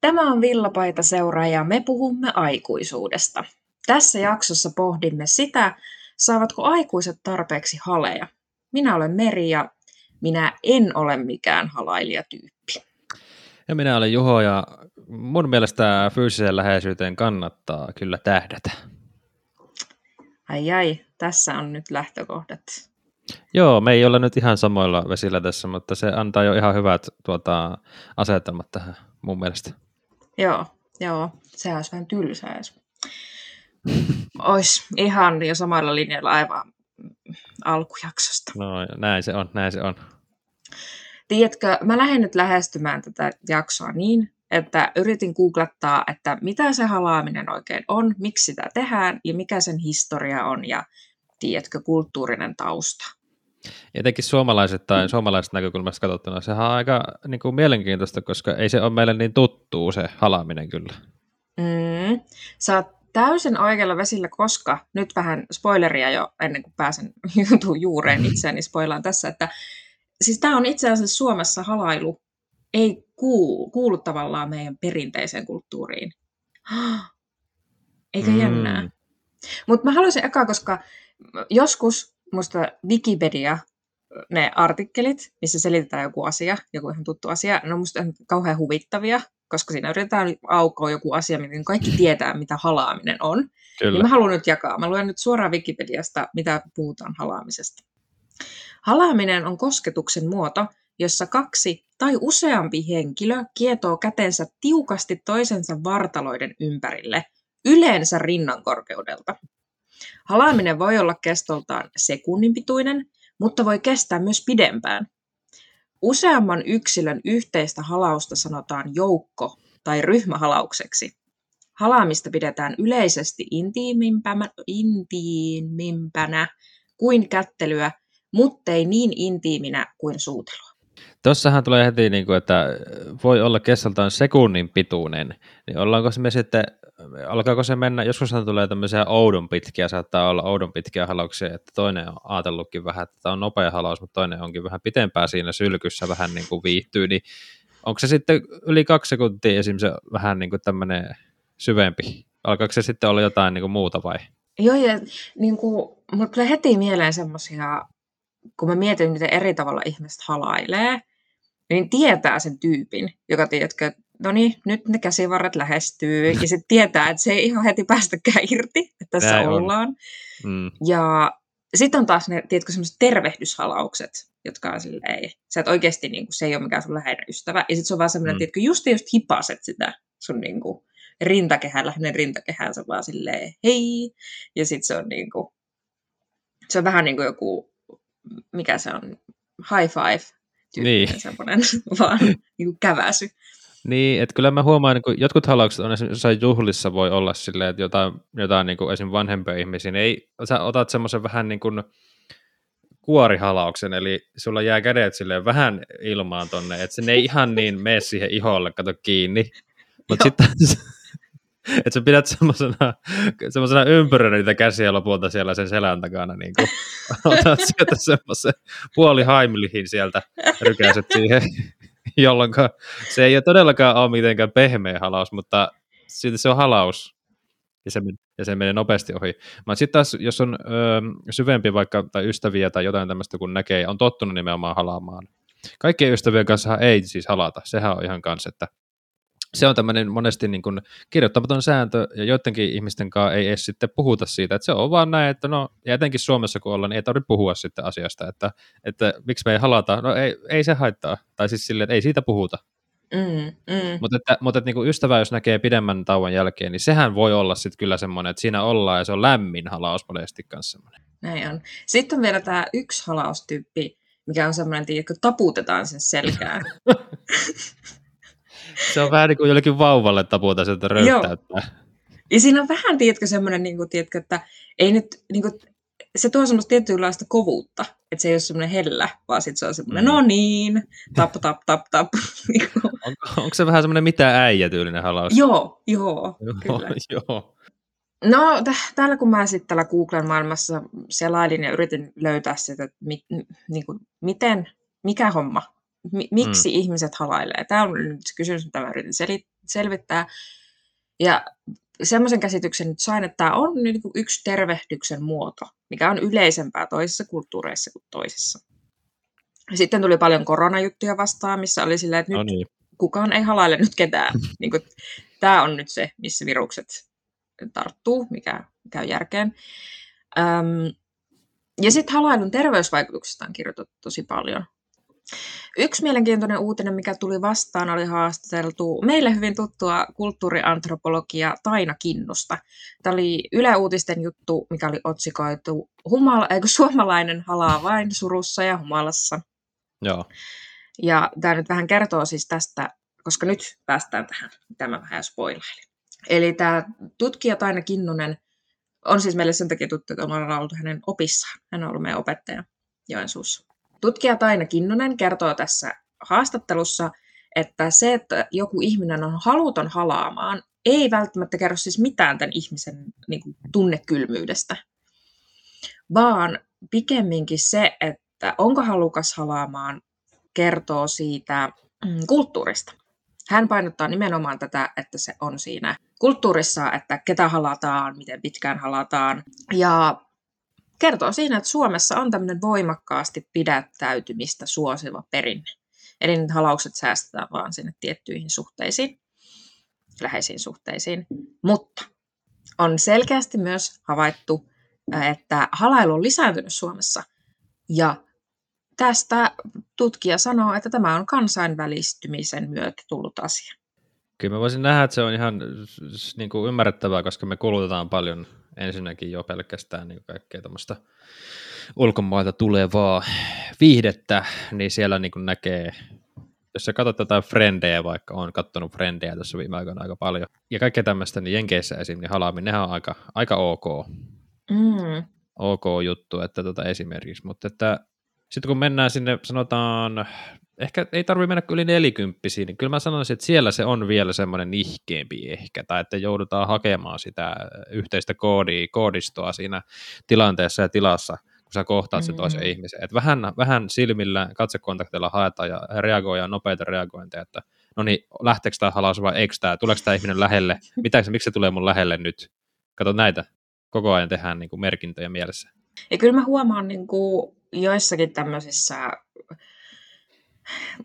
Tämä on Villapaita seura ja me puhumme aikuisuudesta. Tässä jaksossa pohdimme sitä, saavatko aikuiset tarpeeksi haleja. Minä olen Meri ja minä en ole mikään halailijatyyppi. Ja minä olen Juho ja mun mielestä fyysiseen läheisyyteen kannattaa kyllä tähdätä. Ai ai, tässä on nyt lähtökohdat. Joo, me ei olla nyt ihan samoilla vesillä tässä, mutta se antaa jo ihan hyvät tuota, asetelmat tähän mun mielestä. Joo, joo, se olisi vähän tylsää, jos olisi ihan jo samalla linjalla aivan alkujaksosta. No näin se on, näin se on. Tiedätkö, mä lähdin nyt lähestymään tätä jaksoa niin, että yritin googlettaa, että mitä se halaaminen oikein on, miksi sitä tehdään ja mikä sen historia on ja tiedätkö, kulttuurinen tausta. Etenkin suomalaiset tai suomalaiset näkökulmasta katsottuna, sehän on aika niin kuin mielenkiintoista, koska ei se ole meille niin tuttuu se halaaminen kyllä. Mm. Sä oot täysin oikealla vesillä, koska nyt vähän spoileria jo ennen kuin pääsen jutun juureen itseäni spoilaan tässä, että siis tämä on itse asiassa Suomessa halailu ei kuulu, kuulu tavallaan meidän perinteiseen kulttuuriin. Eikä mm. jännää. Mutta mä haluaisin eka, koska joskus musta Wikipedia, ne artikkelit, missä selitetään joku asia, joku ihan tuttu asia, ne on musta kauhean huvittavia, koska siinä yritetään aukoa joku asia, miten kaikki tietää, mitä halaaminen on. Kyllä. Niin mä haluan nyt jakaa. Mä luen nyt suoraan Wikipediasta, mitä puhutaan halaamisesta. Halaaminen on kosketuksen muoto, jossa kaksi tai useampi henkilö kietoo kätensä tiukasti toisensa vartaloiden ympärille, yleensä rinnan korkeudelta. Halaaminen voi olla kestoltaan sekunnin pituinen, mutta voi kestää myös pidempään. Useamman yksilön yhteistä halausta sanotaan joukko- tai ryhmähalaukseksi. Halaamista pidetään yleisesti intiimimpänä, kuin kättelyä, muttei niin intiiminä kuin suutelua. Tossahan tulee heti, niin kuin, että voi olla kesältään sekunnin pituinen, niin ollaanko se me sitten, alkaako se mennä, joskus tulee tämmöisiä oudon pitkiä, saattaa olla oudon pitkiä halauksia, että toinen on ajatellutkin vähän, että tämä on nopea halaus, mutta toinen onkin vähän pitempää siinä sylkyssä, vähän niin kuin viihtyy, niin onko se sitten yli kaksi sekuntia esimerkiksi vähän niin kuin tämmöinen syvempi? Alkaako se sitten olla jotain niin kuin muuta vai? Joo, ja niin kuin, mulle tulee heti mieleen semmoisia, kun mä mietin, miten eri tavalla ihmiset halailee, niin tietää sen tyypin, joka tiedätkö, no niin, nyt ne käsivarret lähestyy, ja sitten tietää, että se ei ihan heti päästäkään irti, että tässä Näin ollaan. Mm. Ja sitten on taas ne, tiedätkö, semmoiset tervehdyshalaukset, jotka on silleen, sä et oikeasti, niin kuin, se ei ole mikään sun läheinen ystävä, ja sitten se on vaan semmoinen, mm. tiedätkö, just just hipaset sitä sun niin kuin, rintakehällä, hänen rintakehänsä vaan silleen, hei, ja sitten se on niin kuin, se on vähän niin kuin joku, mikä se on, high five, niin. semmoinen vaan niin kuin käväsy. Niin, että kyllä mä huomaan, niin jotkut halaukset on esimerkiksi juhlissa voi olla silleen, että jotain, jotain niin kuin esim. vanhempia ihmisiä, niin ei, sä otat semmoisen vähän niin kuin kuorihalauksen, eli sulla jää kädet silleen vähän ilmaan tonne, että se ei ihan niin mene siihen iholle, kato kiinni. Mutta sitten että sä pidät semmoisena, semmoisena ympyränä niitä käsiä lopulta siellä sen selän takana, niin kuin otat sieltä semmoisen puoli haimilihin sieltä rykäiset siihen, jolloin se ei ole todellakaan ole mitenkään pehmeä halaus, mutta silti se on halaus, ja se, ja se menee nopeasti ohi. Mutta sitten taas, jos on öö, syvempi vaikka, tai ystäviä tai jotain tämmöistä kun näkee, on tottunut nimenomaan halaamaan. Kaikkien ystävien kanssa ei siis halata, sehän on ihan kanssa, että se on tämmöinen monesti niin kuin kirjoittamaton sääntö, ja joidenkin ihmisten kanssa ei edes sitten puhuta siitä, että se on vaan näin, että no, ja etenkin Suomessa kun ollaan, niin ei tarvitse puhua sitten asiasta, että, että miksi me ei halata, no ei, ei se haittaa, tai siis silleen, että ei siitä puhuta. Mm, mm. Mutta, että, mutta että niin kuin ystävä, jos näkee pidemmän tauon jälkeen, niin sehän voi olla sitten kyllä semmoinen, että siinä ollaan, ja se on lämmin halaus monesti kanssa semmoinen. Näin on. Sitten on vielä tämä yksi halaustyyppi, mikä on semmoinen, että taputetaan sen selkään. Se on vähän niin kuin jollekin vauvalle taputa sieltä röyhtäyttää. Ja siinä on vähän, tiedätkö, semmoinen, niin kuin, tiedätkö, että ei nyt, niin kuin, se tuo semmoista tietynlaista kovuutta, että se ei ole semmoinen hellä, vaan sitten se on semmoinen, mm. no niin, tap, tap, tap, tap. Niinku. on, onko se vähän semmoinen mitä äijä tyylinen halaus? Joo, joo, kyllä. joo. No, t- täällä kun mä sitten täällä Googlen maailmassa selailin ja yritin löytää sitä, että mi- niin kuin, miten, mikä homma mi- miksi mm. ihmiset halailee. Tämä on nyt se kysymys, mitä mä yritin sel- selvittää. Ja semmoisen käsityksen nyt sain, että tämä on niin kuin yksi tervehdyksen muoto, mikä on yleisempää toisissa kulttuureissa kuin toisissa. Sitten tuli paljon koronajuttuja vastaan, missä oli silleen, että nyt no niin. kukaan ei halaile nyt ketään. niin kuin, tämä on nyt se, missä virukset tarttuu, mikä käy järkeen. Öm, ja sitten halailun terveysvaikutuksista on kirjoitettu tosi paljon. Yksi mielenkiintoinen uutinen, mikä tuli vastaan, oli haastateltu meille hyvin tuttua kulttuuriantropologia Taina Kinnusta. Tämä oli Yle Uutisten juttu, mikä oli otsikoitu Humala, eikö, Suomalainen halaa vain surussa ja humalassa. Joo. Ja tämä nyt vähän kertoo siis tästä, koska nyt päästään tähän, mitä mä vähän spoilailin. Eli tämä tutkija Taina Kinnunen on siis meille sen takia tuttu, että ollaan oltu hänen opissaan. Hän on ollut meidän opettaja Joensuussa. Tutkija Taina Kinnunen kertoo tässä haastattelussa, että se, että joku ihminen on haluton halaamaan, ei välttämättä kerro siis mitään tämän ihmisen niin kuin, tunnekylmyydestä, vaan pikemminkin se, että onko halukas halaamaan, kertoo siitä mm, kulttuurista. Hän painottaa nimenomaan tätä, että se on siinä kulttuurissa, että ketä halataan, miten pitkään halataan. Ja kertoo siinä, että Suomessa on tämmöinen voimakkaasti pidättäytymistä suosiva perinne. Eli nyt halaukset säästetään vaan sinne tiettyihin suhteisiin, läheisiin suhteisiin. Mutta on selkeästi myös havaittu, että halailu on lisääntynyt Suomessa. Ja tästä tutkija sanoo, että tämä on kansainvälistymisen myötä tullut asia. Kyllä mä voisin nähdä, että se on ihan niin kuin ymmärrettävää, koska me kulutetaan paljon ensinnäkin jo pelkästään niin kaikkea tämmöistä ulkomailta tulevaa viihdettä, niin siellä niin näkee, jos sä katsot jotain frendejä, vaikka on katsonut frendejä tässä viime aikoina aika paljon, ja kaikkea tämmöistä, niin Jenkeissä esim. niin halaaminen on aika, aika ok. Mm. Ok juttu, että tota esimerkiksi, mutta että sitten kun mennään sinne, sanotaan, ehkä ei tarvitse mennä yli nelikymppisiin, niin kyllä mä sanoisin, että siellä se on vielä semmoinen nihkeempi ehkä, tai että joudutaan hakemaan sitä yhteistä koodia, koodistoa siinä tilanteessa ja tilassa, kun sä kohtaat sen toisen mm-hmm. ihmisen. Että vähän, vähän silmillä katsekontaktilla haetaan ja reagoidaan nopeita reagointeja, että no niin, lähteekö tämä halaus vai eikö tämä, tuleeko tämä ihminen lähelle, mitä, miksi se tulee mun lähelle nyt? Kato näitä, koko ajan tehdään niin kuin merkintöjä mielessä. Ja kyllä mä huomaan niin kuin joissakin tämmöisissä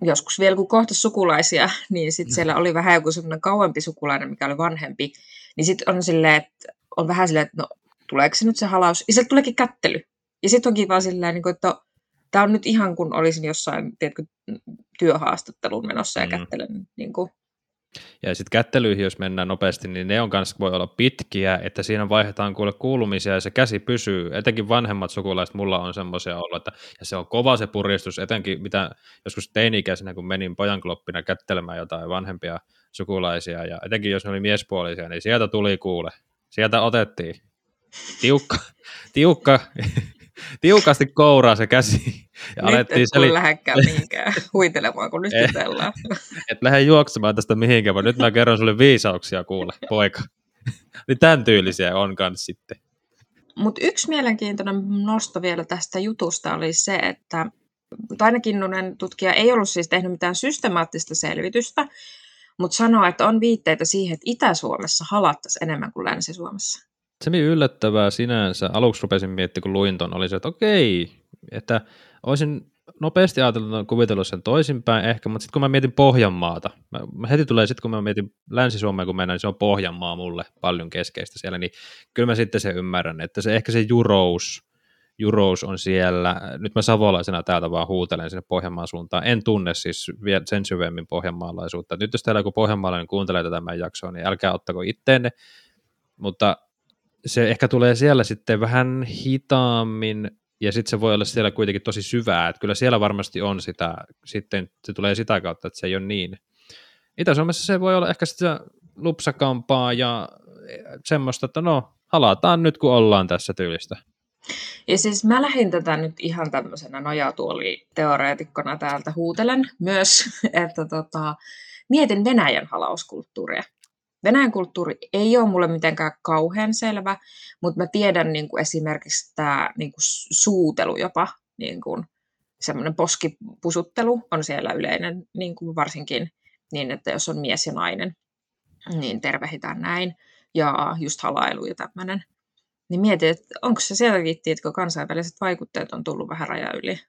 joskus vielä kun kohta sukulaisia, niin sitten siellä oli vähän joku semmoinen kauempi sukulainen, mikä oli vanhempi, niin sitten on silleen, että on vähän silleen, että no tuleeko se nyt se halaus, ja sieltä tuleekin kättely. Ja sitten onkin vaan silleen, niin kuin, että tämä on nyt ihan kun olisin jossain, tiedätkö, työhaastatteluun menossa ja mm. kättelen niin kuin, ja sitten kättelyihin, jos mennään nopeasti, niin ne on kanssa voi olla pitkiä, että siinä vaihdetaan kuule kuulumisia ja se käsi pysyy. Etenkin vanhemmat sukulaiset mulla on semmoisia ollut, että ja se on kova se purjistus, etenkin mitä joskus teini-ikäisenä, kun menin pojankloppina kättelemään jotain vanhempia sukulaisia, ja etenkin jos ne oli miespuolisia, niin sieltä tuli kuule. Sieltä otettiin. Tiukka, tiukka tiukasti kouraa se käsi. Ja nyt et seli... lähdekään mihinkään huitelemaan, kun nyt jutellaan. et lähde juoksemaan tästä mihinkään, vaan nyt mä kerron sulle viisauksia kuule, poika. niin tämän tyylisiä on kans sitten. Mutta yksi mielenkiintoinen nosto vielä tästä jutusta oli se, että Taina Kinnunen tutkija ei ollut siis tehnyt mitään systemaattista selvitystä, mutta sanoo, että on viitteitä siihen, että Itä-Suomessa halattaisiin enemmän kuin Länsi-Suomessa se oli yllättävää sinänsä. Aluksi rupesin miettimään, kun luin ton, oli se, että okei, että olisin nopeasti ajatellut, kuvitellut sen toisinpäin ehkä, mutta sitten kun mä mietin Pohjanmaata, mä, heti tulee sitten kun mä mietin Länsi-Suomea, kun mennään, niin se on Pohjanmaa mulle paljon keskeistä siellä, niin kyllä mä sitten se ymmärrän, että se ehkä se jurous, jurous on siellä, nyt mä savolaisena täältä vaan huutelen sinne Pohjanmaan suuntaan, en tunne siis vielä sen syvemmin pohjanmaalaisuutta. Nyt jos teillä joku pohjanmaalainen kuuntelee tätä meidän jaksoa, niin älkää ottako itteenne, mutta se ehkä tulee siellä sitten vähän hitaammin, ja sitten se voi olla siellä kuitenkin tosi syvää, että kyllä siellä varmasti on sitä, sitten se tulee sitä kautta, että se ei ole niin. Itä-Suomessa se voi olla ehkä sitä lupsakampaa ja semmoista, että no, halataan nyt kun ollaan tässä tyylistä. Ja siis mä lähdin tätä nyt ihan tämmöisenä nojatuoli-teoreetikkona täältä huutelen myös, että tota, mietin Venäjän halauskulttuuria. Venäjän kulttuuri ei ole mulle mitenkään kauhean selvä, mutta mä tiedän niin kuin esimerkiksi tämä niin kuin suutelu jopa, niin kuin, semmoinen poskipusuttelu on siellä yleinen, niin kuin varsinkin niin, että jos on mies ja nainen, niin tervehitään näin. Ja just halailu ja tämmöinen. Niin mietin, että onko se sieltäkin, kun kansainväliset vaikutteet on tullut vähän raja yli.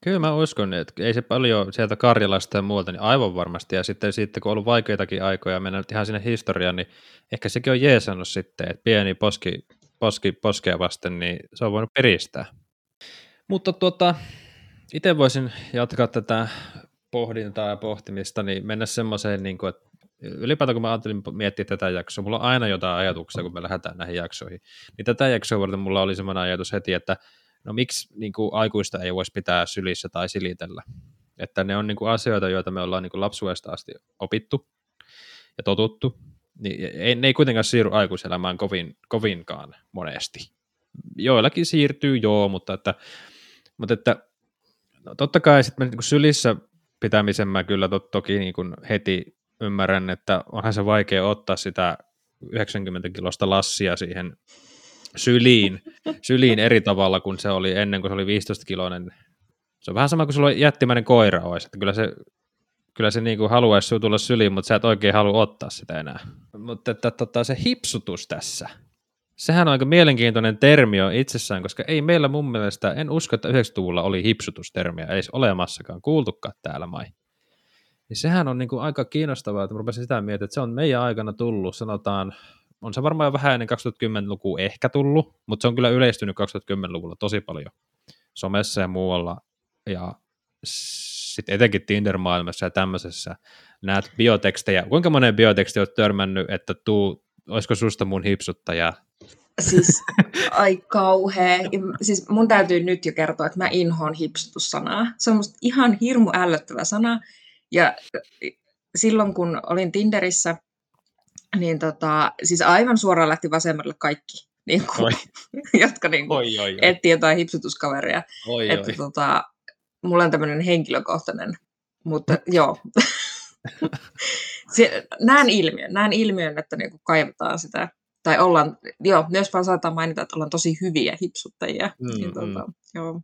Kyllä mä uskon, että ei se paljon sieltä Karjalasta ja muualta, niin aivan varmasti. Ja sitten, sitten kun on ollut vaikeitakin aikoja mennä nyt ihan sinne historiaan, niin ehkä sekin on jeesannut sitten, että pieni poski, poski poskea vasten, niin se on voinut peristää. Mutta tuota, itse voisin jatkaa tätä pohdintaa ja pohtimista, niin mennä semmoiseen, niin kuin, että ylipäätään kun mä ajattelin miettiä tätä jaksoa, mulla on aina jotain ajatuksia, kun me lähdetään näihin jaksoihin, niin tätä jaksoa varten mulla oli semmoinen ajatus heti, että no miksi niin kuin, aikuista ei voisi pitää sylissä tai silitellä. Että ne on niin kuin, asioita, joita me ollaan niin kuin, lapsuudesta asti opittu ja totuttu, niin ei, ne ei kuitenkaan siirry aikuiselämään kovin, kovinkaan monesti. Joillakin siirtyy, joo, mutta että, mutta että no, totta kai sitten niin sylissä pitämisen mä kyllä to, toki niin kuin heti ymmärrän, että onhan se vaikea ottaa sitä 90 kilosta lassia siihen syliin, syliin eri tavalla kuin se oli ennen kuin se oli 15 kiloinen. Se on vähän sama kuin sulla jättimäinen koira olisi, että kyllä se, kyllä se niin kuin haluaisi tulla syliin, mutta sä et oikein halua ottaa sitä enää. Mutta että, tota, se hipsutus tässä, sehän on aika mielenkiintoinen termi on itsessään, koska ei meillä mun mielestä, en usko, että 90-luvulla oli hipsutustermiä edes olemassakaan, kuultukaan täällä mai. Niin sehän on niin kuin aika kiinnostavaa, että mä rupesin sitä miettiä, että se on meidän aikana tullut, sanotaan, on se varmaan jo vähän ennen 2010-lukua ehkä tullut, mutta se on kyllä yleistynyt 2010-luvulla tosi paljon somessa ja muualla, ja sitten etenkin Tinder-maailmassa ja tämmöisessä näet biotekstejä. Kuinka monen bioteksti olet törmännyt, että tuu, olisiko susta mun hipsuttaja? Siis, ai kauhea. Siis mun täytyy nyt jo kertoa, että mä inhoon hipsutussanaa. Se on musta ihan hirmu ällöttävä sana. Ja silloin kun olin Tinderissä, niin tota, siis aivan suoraan lähti vasemmalle kaikki, niin kuin, jotka niin kuin, oi, oi, oi. etti jotain hipsutuskaveria. Oi, että oi. Tota, mulla on tämmöinen henkilökohtainen, mutta joo. Se, näen ilmiön, näen ilmiön, että niin kuin kaivataan sitä, tai ollaan, joo, myös vaan saattaa mainita, että ollaan tosi hyviä hipsuttajia. Mm, niin, tota, mm. joo.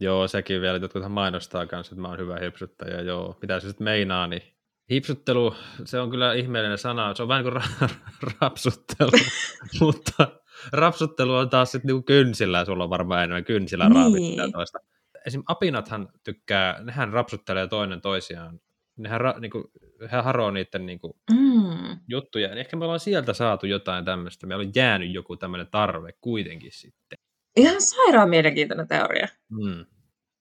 Joo, sekin vielä, jotkuthan mainostaa kanssa, että mä oon hyvä hipsuttaja, joo. Mitä se sitten meinaa, niin hipsuttelu, se on kyllä ihmeellinen sana, se on vähän kuin ra- rapsuttelu, mutta rapsuttelu on taas sitten niinku kynsillä, sulla on varmaan enemmän kynsillä niin. toista. Esim. apinathan tykkää, nehän rapsuttelee toinen toisiaan, nehän ra, niinku, he haroo niiden niinku, mm. juttuja, niin ehkä me ollaan sieltä saatu jotain tämmöistä, meillä on jäänyt joku tämmöinen tarve kuitenkin sitten. Ihan sairaan mielenkiintoinen teoria. Mm.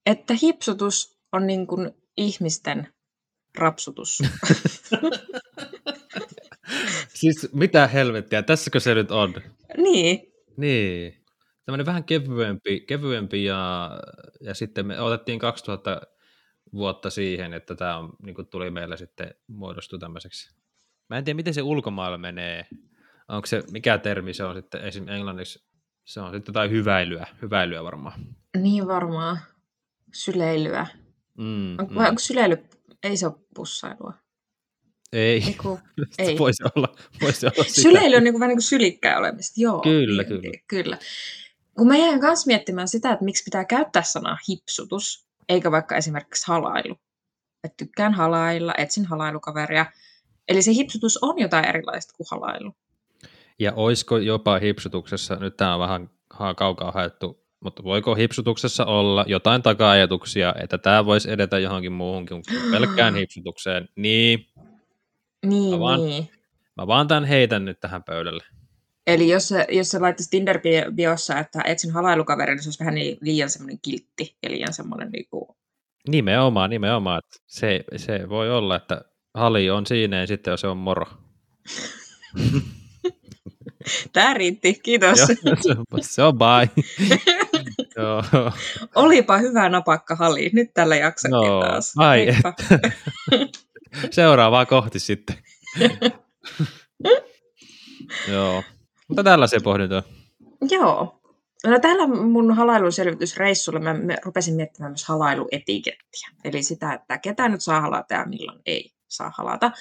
Että hipsutus on niin kuin ihmisten rapsutus. siis mitä helvettiä, tässäkö se nyt on? Niin. Niin. Tämmöinen vähän kevyempi, kevyempi ja, ja sitten me otettiin 2000 vuotta siihen, että tämä on, niin kuin tuli meillä sitten muodostui tämmöiseksi. Mä en tiedä, miten se ulkomailla menee. Onko se, mikä termi se on sitten, esim. englanniksi, se on sitten jotain hyväilyä, hyväilyä varmaan. Niin varmaan, syleilyä. Mm, on, mm. Onko syleily ei se ole pussailua. Ei, Eiku, ei. voisi olla, voisi olla sitä. Syleily on niin kuin, vähän niin kuin sylikkää olemista, joo. Kyllä, niin, kyllä. kyllä. Kun mä jäin kanssa miettimään sitä, että miksi pitää käyttää sanaa hipsutus, eikä vaikka esimerkiksi halailu. Että tykkään halailla, etsin halailukaveria. Eli se hipsutus on jotain erilaista kuin halailu. Ja oisko jopa hipsutuksessa, nyt tämä on vähän kaukaa haettu mutta voiko hipsutuksessa olla jotain taka-ajatuksia, että tämä voisi edetä johonkin muuhun kuin pelkkään hipsutukseen? Niin. Niin, mä vaan, niin. Mä vaan tämän heitän nyt tähän pöydälle. Eli jos jos se laittaisi Tinder-biossa, että etsin halailukaverin, niin se olisi vähän niin, liian semmoinen kiltti ja liian semmoinen niin kuin... Nimenomaan, nimenomaan. Se, se voi olla, että hali on siinä ja sitten se on moro. Tämä riitti, kiitos. Joo, se on bye. Joo. Olipa hyvä napakka hali. Nyt tällä jaksokin no, taas. Ai, Seuraavaa kohti sitten. Joo. Mutta tällaisia pohdintoja. Joo. No tällä mun halailuselvitysreissulla mä rupesin miettimään myös halailuetikettiä. Eli sitä, että ketä nyt saa halata ja milloin ei saa halata.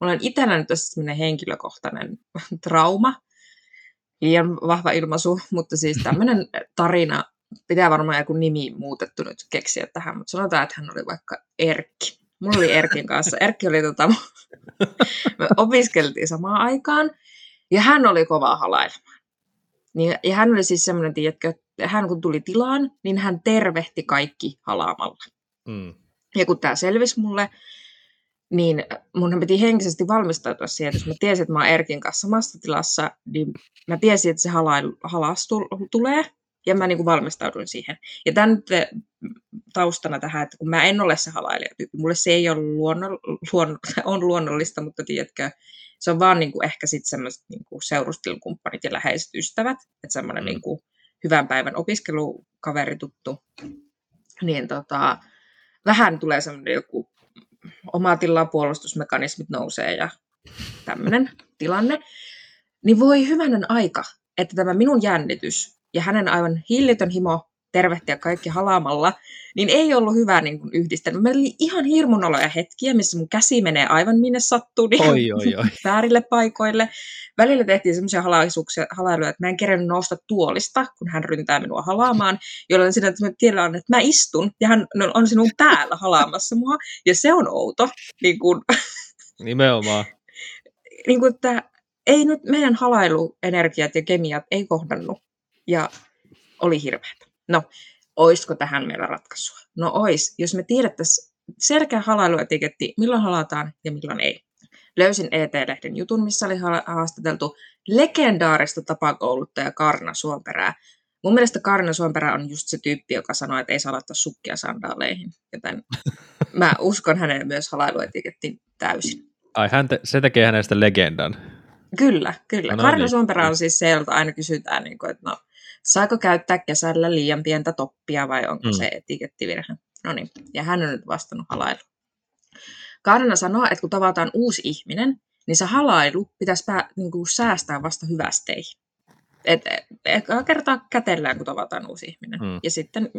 Mulla on itsellä nyt tässä henkilökohtainen trauma, liian vahva ilmaisu, mutta siis tämmöinen tarina pitää varmaan joku nimi muutettu nyt keksiä tähän, mutta sanotaan, että hän oli vaikka Erkki. Mulla oli Erkin kanssa. Erkki oli tota, me opiskeltiin samaan aikaan, ja hän oli kova halailemaan. Niin, ja hän oli siis semmoinen, että hän kun tuli tilaan, niin hän tervehti kaikki halaamalla. Mm. Ja kun tämä selvisi mulle, niin mun piti henkisesti valmistautua siihen, että jos mä tiesin, että mä oon Erkin kanssa samassa tilassa, niin mä tiesin, että se halas tulee, ja mä niin kuin valmistauduin siihen. Ja tämän nyt taustana tähän, että kun mä en ole se halailijatyyppi, mulle se ei ole luonno, luonno, on luonnollista, mutta tiedätkö, se on vaan niin kuin ehkä sitten semmoiset niin kuin seurustelukumppanit ja läheiset ystävät, että semmoinen mm. niin kuin hyvän päivän opiskelukaveri tuttu, niin tota, vähän tulee semmoinen joku oma tilaa puolustusmekanismit nousee ja tämmöinen tilanne, niin voi hyvänen aika, että tämä minun jännitys ja hänen aivan hillitön himo tervehtiä kaikki halaamalla, niin ei ollut hyvä niin kuin yhdistelmä. Meillä oli ihan hirmunoloja hetkiä, missä mun käsi menee aivan minne sattuu, niin oi, oi, oi. väärille paikoille. Välillä tehtiin semmoisia halailuja, että mä en kerännyt nousta tuolista, kun hän ryntää minua halaamaan, jolloin siinä tiellä on, että mä istun ja hän on sinun päällä halaamassa mua, ja se on outo. Niin kuin, Nimenomaan. niin kuin, että ei nyt meidän halailuenergiat ja kemiat ei kohdannut, ja oli hirveätä. No, olisiko tähän meillä ratkaisua? No ois, jos me tiedettäisiin selkeä halailuetiketti, milloin halataan ja milloin ei. Löysin ET-lehden jutun, missä oli haastateltu legendaarista tapakouluttaja Karna Suomperää. Mun mielestä Karna Suomperä on just se tyyppi, joka sanoo, että ei saa laittaa sukkia sandaaleihin. Joten mä uskon hänen myös halailuetikettiin täysin. Ai, hän te, se tekee hänestä legendan. Kyllä, kyllä. No, Karna niin. Suomperä on siis se, jolta aina kysytään, niin kuin, että no, saako käyttää kesällä liian pientä toppia vai onko mm. se etikettivirhe. No niin, ja hän on nyt vastannut halailu. Karina sanoo, että kun tavataan uusi ihminen, niin se halailu pitäisi pää, niin kuin säästää vasta hyvästeihin. Et, et, kertaa kätellään, kun tavataan uusi ihminen. Mm. Ja sitten,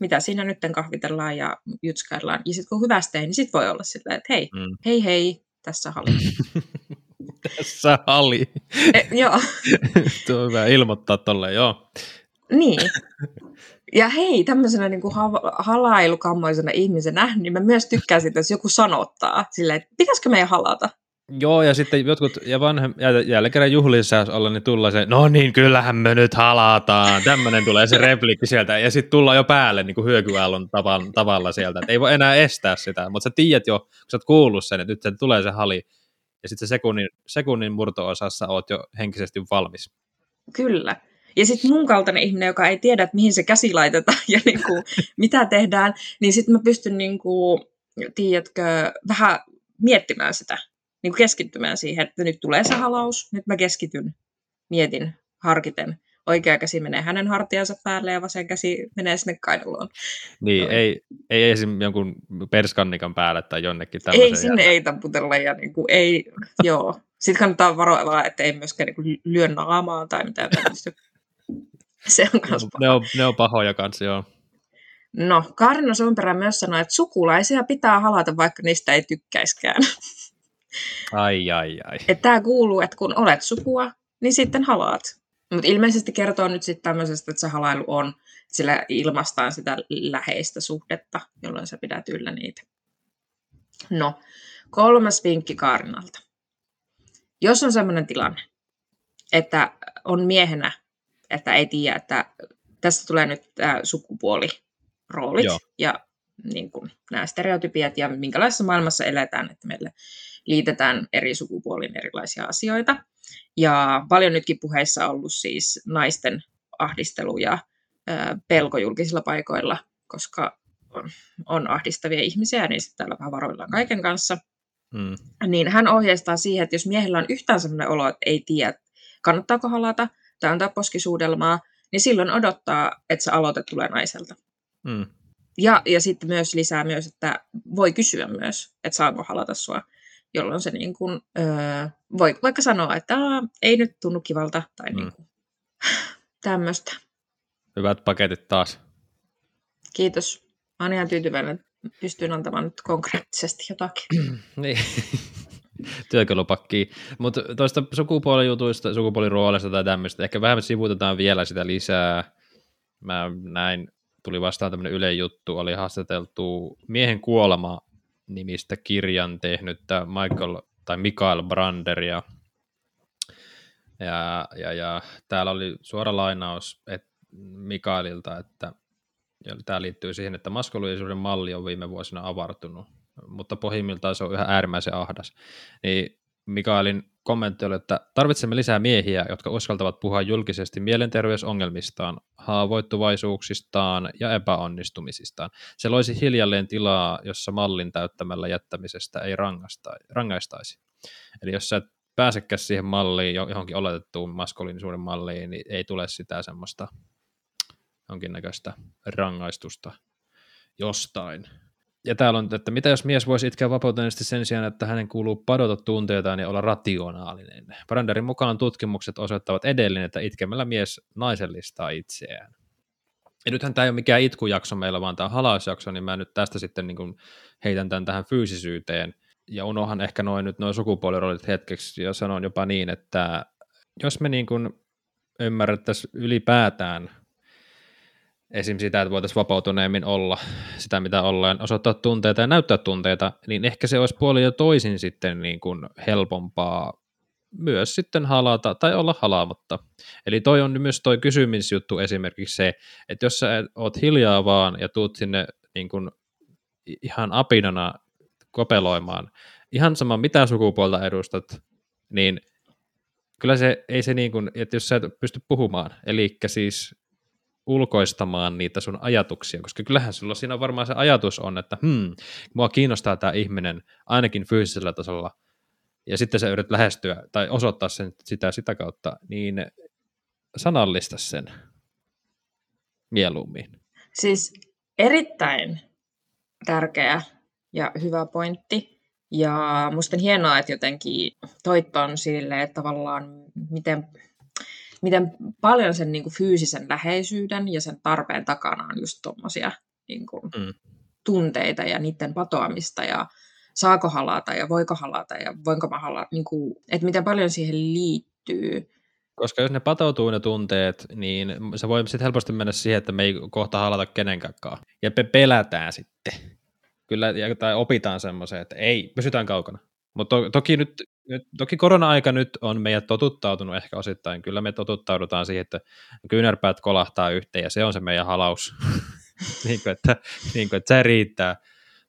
mitä siinä nyt kahvitellaan ja jutskaillaan. Ja sitten kun hyvästeihin, niin sitten voi olla silleen, että hei, mm. hei hei, tässä hali. Tässä hali. E, joo. Tuo on hyvä ilmoittaa tolle, joo. Niin. Ja hei, tämmöisenä niin kuin halailukammoisena ihmisenä, niin mä myös tykkään siitä, jos joku sanottaa silleen, että pitäisikö meidän halata? Joo, ja sitten jotkut, ja vanhem, ja jälleen kerran juhlissa olla, niin tullaan se, no niin, kyllähän me nyt halataan. Tämmöinen tulee se repliikki sieltä, ja sitten tullaan jo päälle niin kuin hyökyaallon tavalla, tavalla sieltä. Et ei voi enää estää sitä, mutta sä tiedät jo, kun sä oot kuullut sen, että nyt se tulee se hali, ja sitten se sekunnin, sekunnin murto-osassa oot jo henkisesti valmis. Kyllä. Ja sitten mun kaltainen ihminen, joka ei tiedä, että mihin se käsi laitetaan ja niin kuin, mitä tehdään, niin sitten mä pystyn, niin kuin, tiedätkö, vähän miettimään sitä, niin kuin keskittymään siihen, että nyt tulee se halaus, nyt mä keskityn, mietin, harkiten. Oikea käsi menee hänen hartiansa päälle ja vasen käsi menee sinne kainuloon. Niin, no. ei, ei esim. jonkun perskannikan päälle tai jonnekin tämmöisen. Ei, sinne ei tamputella ja niin kuin, ei, joo. Sitten kannattaa varoilla, että ei myöskään niin kuin lyö naamaa tai mitään tämmöistä. Se on kans ne, on, ne on pahoja kanssa, joo. No, Karina Sonperä myös sanoi, että sukulaisia pitää halata, vaikka niistä ei tykkäiskään. Ai, ai, ai. Tämä kuuluu, että kun olet sukua, niin sitten halaat. Mutta ilmeisesti kertoo nyt sitten tämmöisestä, että se halailu on, että sillä ilmastaan sitä läheistä suhdetta, jolloin sä pidät yllä niitä. No, kolmas vinkki Kaarinalta. Jos on sellainen tilanne, että on miehenä että ei tiedä, että tässä tulee nyt tämä sukupuoliroolit Joo. ja niin kuin, nämä stereotypiat ja minkälaisessa maailmassa eletään, että meille liitetään eri sukupuolin erilaisia asioita. Ja paljon nytkin puheissa on ollut siis naisten ahdistelu ja pelko julkisilla paikoilla, koska on, ahdistavia ihmisiä, niin sitten täällä vähän varoillaan kaiken kanssa. Mm. Niin hän ohjeistaa siihen, että jos miehellä on yhtään sellainen olo, että ei tiedä, kannattaako halata, tai antaa poskisuudelmaa, niin silloin odottaa, että se aloite tulee naiselta. Mm. Ja, ja sitten myös lisää myös, että voi kysyä myös, että saanko halata sua, jolloin se niin kuin, öö, voi vaikka sanoa, että ei nyt tunnu kivalta tai mm. niin kuin, tämmöistä. Hyvät paketit taas. Kiitos. Olen ihan tyytyväinen, että pystyn antamaan nyt konkreettisesti jotakin. niin työkalupakkiin. Mutta tuosta sukupuolijutuista, sukupuoliroolista tai tämmöistä, ehkä vähän sivuutetaan vielä sitä lisää. mä näin, tuli vastaan tämmöinen Yle juttu, oli haastateltu Miehen kuolema nimistä kirjan tehnyttä Michael tai Mikael Branderia. Ja, ja, ja täällä oli suora lainaus että Mikaelilta, että ja tämä liittyy siihen, että maskuliisuuden malli on viime vuosina avartunut, mutta pohjimmiltaan se on yhä äärimmäisen ahdas. Niin Mikaelin kommentti oli, että tarvitsemme lisää miehiä, jotka uskaltavat puhua julkisesti mielenterveysongelmistaan, haavoittuvaisuuksistaan ja epäonnistumisistaan. Se loisi hiljalleen tilaa, jossa mallin täyttämällä jättämisestä ei rangaistaisi. Eli jos sä et pääsekään siihen malliin, johonkin oletettuun maskuliinisuuden malliin, niin ei tule sitä semmoista jonkinnäköistä rangaistusta jostain. Ja täällä on, että mitä jos mies voisi itkeä vapautuneesti sen sijaan, että hänen kuuluu padota tunteitaan ja olla rationaalinen. Branderin mukaan tutkimukset osoittavat edelleen, että itkemällä mies naisellistaa itseään. Ja nythän tämä ei ole mikään itkujakso meillä, vaan tämä halausjakso, niin mä nyt tästä sitten niin heitän tämän tähän fyysisyyteen. Ja unohan ehkä noin nyt noin sukupuoliroolit hetkeksi ja sanon jopa niin, että jos me niin ymmärrettäisiin ylipäätään esim. sitä, että voitaisiin vapautuneemmin olla sitä, mitä ollaan, osoittaa tunteita ja näyttää tunteita, niin ehkä se olisi puoli jo toisin sitten niin kuin helpompaa myös sitten halata tai olla halaamatta. Eli toi on myös toi kysymysjuttu esimerkiksi se, että jos sä oot hiljaa vaan ja tuut sinne niin kuin ihan apinana kopeloimaan, ihan sama mitä sukupuolta edustat, niin kyllä se ei se niin kuin, että jos sä et pysty puhumaan, eli siis ulkoistamaan niitä sun ajatuksia, koska kyllähän sulla siinä varmaan se ajatus on, että hmm, mua kiinnostaa tämä ihminen ainakin fyysisellä tasolla, ja sitten sä yrität lähestyä tai osoittaa sen, sitä sitä kautta, niin sanallista sen mieluummin. Siis erittäin tärkeä ja hyvä pointti. Ja musta on hienoa, että jotenkin toit on sille, että tavallaan miten miten paljon sen niin kuin fyysisen läheisyyden ja sen tarpeen takana on just tuommoisia niin mm. tunteita ja niiden patoamista ja saako halata ja voiko halata ja voinko mä halata, niin kuin, että miten paljon siihen liittyy. Koska jos ne patoutuu ne tunteet, niin se voi sitten helposti mennä siihen, että me ei kohta halata kenenkään. Ja me pelätään sitten. Kyllä, tai opitaan semmoiseen, että ei, pysytään kaukana. Mutta to, toki nyt nyt, toki korona-aika nyt on meidät totuttautunut ehkä osittain. Kyllä me totuttaudutaan siihen, että kyynärpäät kolahtaa yhteen ja se on se meidän halaus. niin kuin, että, niin kuin, että se riittää.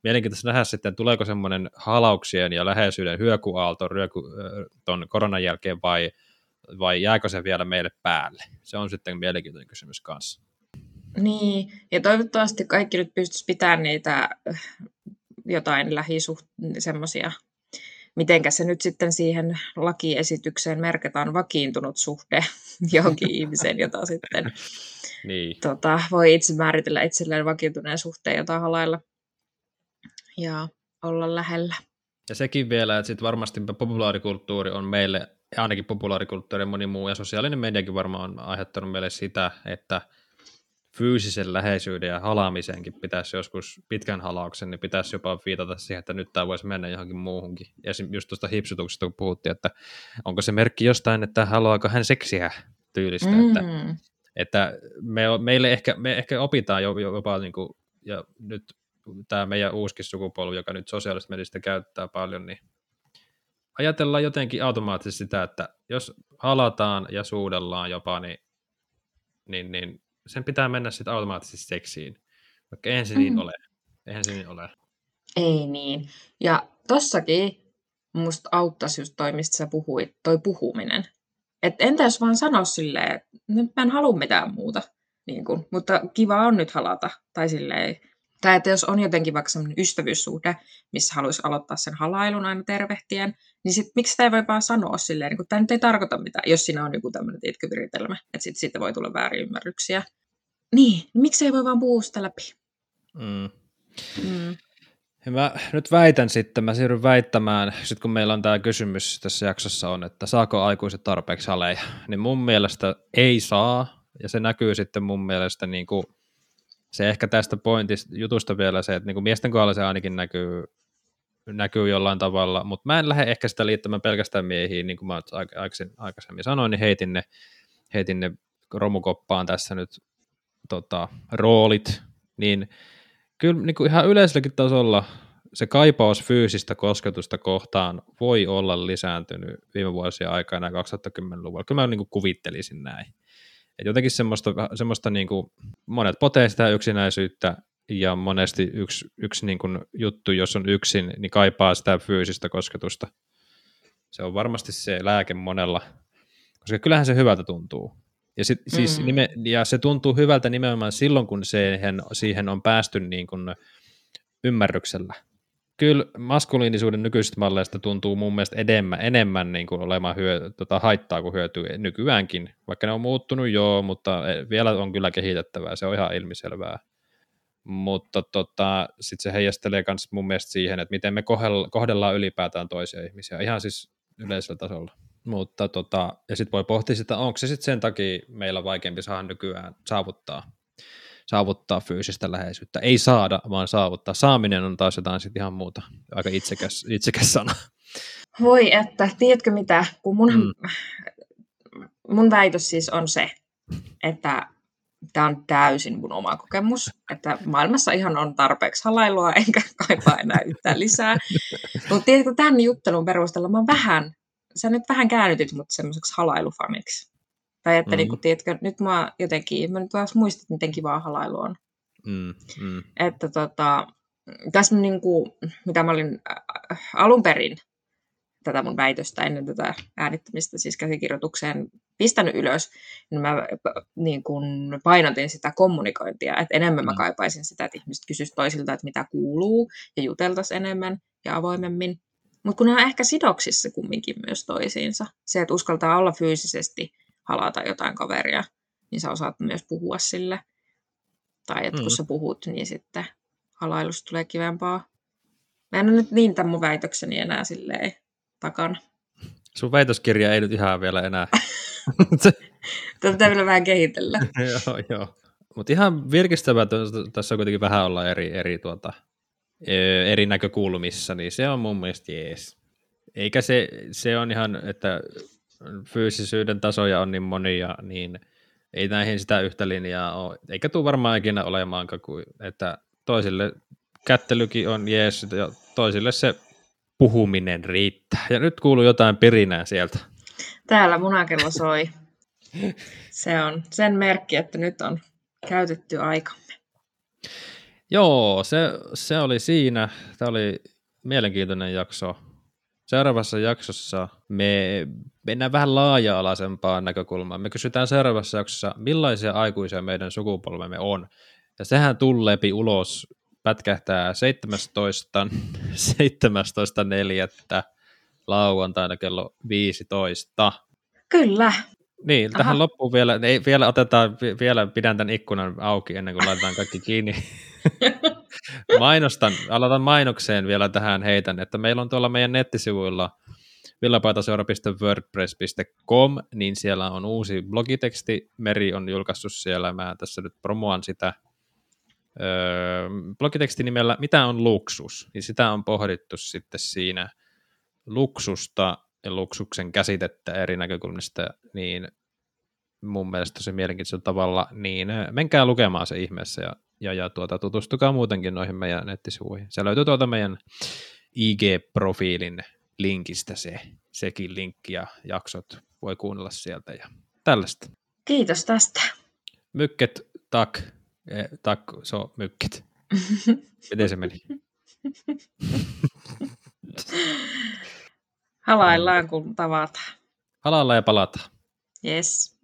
Mielenkiintoista nähdä sitten, tuleeko semmoinen halauksien ja läheisyyden hyökuaalto ryöky, ton koronan jälkeen vai, vai jääkö se vielä meille päälle? Se on sitten mielenkiintoinen kysymys kanssa. Niin, ja toivottavasti kaikki nyt pystyisi pitämään niitä jotain lähisuht semmoisia mitenkä se nyt sitten siihen lakiesitykseen merkataan vakiintunut suhde johonkin ihmiseen, jota sitten niin. tota, voi itse määritellä itselleen vakiintuneen suhteen jotain lailla ja olla lähellä. Ja sekin vielä, että sitten varmasti populaarikulttuuri on meille, ainakin populaarikulttuuri ja moni muu, ja sosiaalinen mediakin varmaan on aiheuttanut meille sitä, että – fyysisen läheisyyden ja halaamisenkin pitäisi joskus pitkän halauksen, niin pitäisi jopa viitata siihen, että nyt tämä voisi mennä johonkin muuhunkin. Ja just tuosta hipsutuksesta, kun puhuttiin, että onko se merkki jostain, että haluaako hän seksiä tyylistä, mm. että, että me, meille ehkä, me ehkä opitaan jopa, niin kuin, ja nyt tämä meidän uuskin sukupolvi, joka nyt sosiaalista medistä käyttää paljon, niin ajatellaan jotenkin automaattisesti sitä, että jos halataan ja suudellaan jopa, niin, niin, niin sen pitää mennä sitten automaattisesti seksiin, vaikka eihän se mm. niin ole. Eihän se niin ole. Ei niin. Ja tossakin musta auttaisi just toi, mistä sä puhuit, toi puhuminen. Et entä jos vaan sano silleen, että nyt mä en halua mitään muuta, niin kun, mutta kiva on nyt halata. Tai silleen, tai että jos on jotenkin vaikka sellainen ystävyyssuhde, missä haluaisi aloittaa sen halailun aina tervehtien, niin sit, miksi sitä ei voi vaan sanoa silleen, niin kun tämä nyt ei tarkoita mitään, jos siinä on joku tämmöinen viritelmä, että sitten siitä voi tulla väärinymmärryksiä. Niin, miksi ei voi vaan puhua sitä läpi? Mm. Mm. Ja mä nyt väitän sitten, mä siirryn väittämään, sit kun meillä on tämä kysymys tässä jaksossa on, että saako aikuiset tarpeeksi haleja, niin mun mielestä ei saa, ja se näkyy sitten mun mielestä niin kuin se ehkä tästä pointista, jutusta vielä se, että niin kuin miesten kohdalla se ainakin näkyy, näkyy jollain tavalla, mutta mä en lähde ehkä sitä liittämään pelkästään miehiin, niin kuin mä aikaisemmin sanoin, niin heitin ne, heitin ne romukoppaan tässä nyt tota, roolit, niin kyllä niin kuin ihan yleiselläkin tasolla se kaipaus fyysistä kosketusta kohtaan voi olla lisääntynyt viime vuosien aikana 2010-luvulla. Kyllä mä niin kuin kuvittelisin näin. Et jotenkin semmoista, semmoista niin kuin, monet potee sitä yksinäisyyttä ja monesti yksi, yksi niin kuin juttu, jos on yksin, niin kaipaa sitä fyysistä kosketusta. Se on varmasti se lääke monella, koska kyllähän se hyvältä tuntuu. Ja, sit, mm-hmm. siis nime, ja se tuntuu hyvältä nimenomaan silloin, kun siihen, siihen on päästy niin kuin ymmärryksellä. Kyllä maskuliinisuuden nykyisistä malleista tuntuu mun mielestä enemmän, enemmän niin kuin olemaan hyö, tota, haittaa kuin hyötyä nykyäänkin. Vaikka ne on muuttunut joo, mutta e, vielä on kyllä kehitettävää, se on ihan ilmiselvää. Mutta tota, sitten se heijastelee myös mun mielestä siihen, että miten me kohdellaan ylipäätään toisia ihmisiä, ihan siis yleisellä tasolla. Mutta tota, ja sitten voi pohtia sitä, onko se sitten sen takia meillä vaikeampi saada nykyään saavuttaa, saavuttaa fyysistä läheisyyttä. Ei saada, vaan saavuttaa. Saaminen on taas jotain sitten ihan muuta. Aika itsekäs, itsekäs sana. Voi että, tiedätkö mitä, kun mun, mm. mun väitös siis on se, että tämä on täysin mun oma kokemus, että maailmassa ihan on tarpeeksi halailua, enkä kaipaa enää yhtään lisää. Mutta tiedätkö, tämän juttelun perusteella mä vähän sä nyt vähän käännytit mut semmoiseksi halailufaniksi. Tai että mm. niin tiedätkö, nyt mä jotenkin, mä nyt taas muistin, miten kivaa halailu on. Mm, mm. Että tota, tässä niin kuin, mitä mä olin alun perin tätä mun väitöstä ennen tätä äänittämistä, siis käsikirjoitukseen pistänyt ylös, niin mä niin kun painotin sitä kommunikointia, että enemmän mä mm. kaipaisin sitä, että ihmiset kysyisivät toisilta, että mitä kuuluu, ja juteltaisiin enemmän ja avoimemmin. Mutta kun ne on ehkä sidoksissa kumminkin myös toisiinsa. Se, että uskaltaa olla fyysisesti halata jotain kaveria, niin sä osaat myös puhua sille. Tai että mm. kun sä puhut, niin sitten halailusta tulee kivempaa. Mä en ole nyt niin tämän mun väitökseni enää silleen takana. Sun väitöskirja ei nyt ihan vielä enää. Tätä pitää vielä vähän kehitellä. joo, joo. Mutta ihan virkistävää, tässä on kuitenkin vähän olla eri, eri tuota, eri näkökulmissa, niin se on mun mielestä jees. Eikä se, se on ihan, että fyysisyyden tasoja on niin monia, niin ei näihin sitä yhtä linjaa ole, eikä tule varmaan ikinä olemaankaan, kuin, että toisille kättelykin on jees, ja toisille se puhuminen riittää. Ja nyt kuuluu jotain pirinää sieltä. Täällä munakello soi. Se on sen merkki, että nyt on käytetty aikamme. Joo, se, se oli siinä. Tämä oli mielenkiintoinen jakso. Seuraavassa jaksossa me mennään vähän laaja-alaisempaan näkökulmaan. Me kysytään seuraavassa jaksossa, millaisia aikuisia meidän sukupolvemme on. Ja sehän tulleepi ulos, pätkähtää 17. 17.4. lauantaina kello 15. Kyllä. Niin, Aha. tähän loppuun vielä, ei, vielä otetaan, vielä pidän tämän ikkunan auki ennen kuin laitetaan kaikki kiinni. Mainostan, aloitan mainokseen vielä tähän heitän, että meillä on tuolla meidän nettisivuilla villapaitaseura.wordpress.com, niin siellä on uusi blogiteksti, Meri on julkaissut siellä, mä tässä nyt promoan sitä öö, blogiteksti nimellä Mitä on luksus? Niin sitä on pohdittu sitten siinä luksusta luksuksen käsitettä eri näkökulmista, niin mun mielestä tosi mielenkiintoisella tavalla, niin menkää lukemaan se ihmeessä ja ja, ja tuota, tutustukaa muutenkin noihin meidän nettisivuihin. Se löytyy tuolta meidän IG-profiilin linkistä se, sekin linkki ja jaksot voi kuunnella sieltä ja tällaista. Kiitos tästä. Mykket, tak, eh, tak, so, mykket. Miten se meni? Halaillaan kun tavataan. Halaillaan ja palataan. Yes.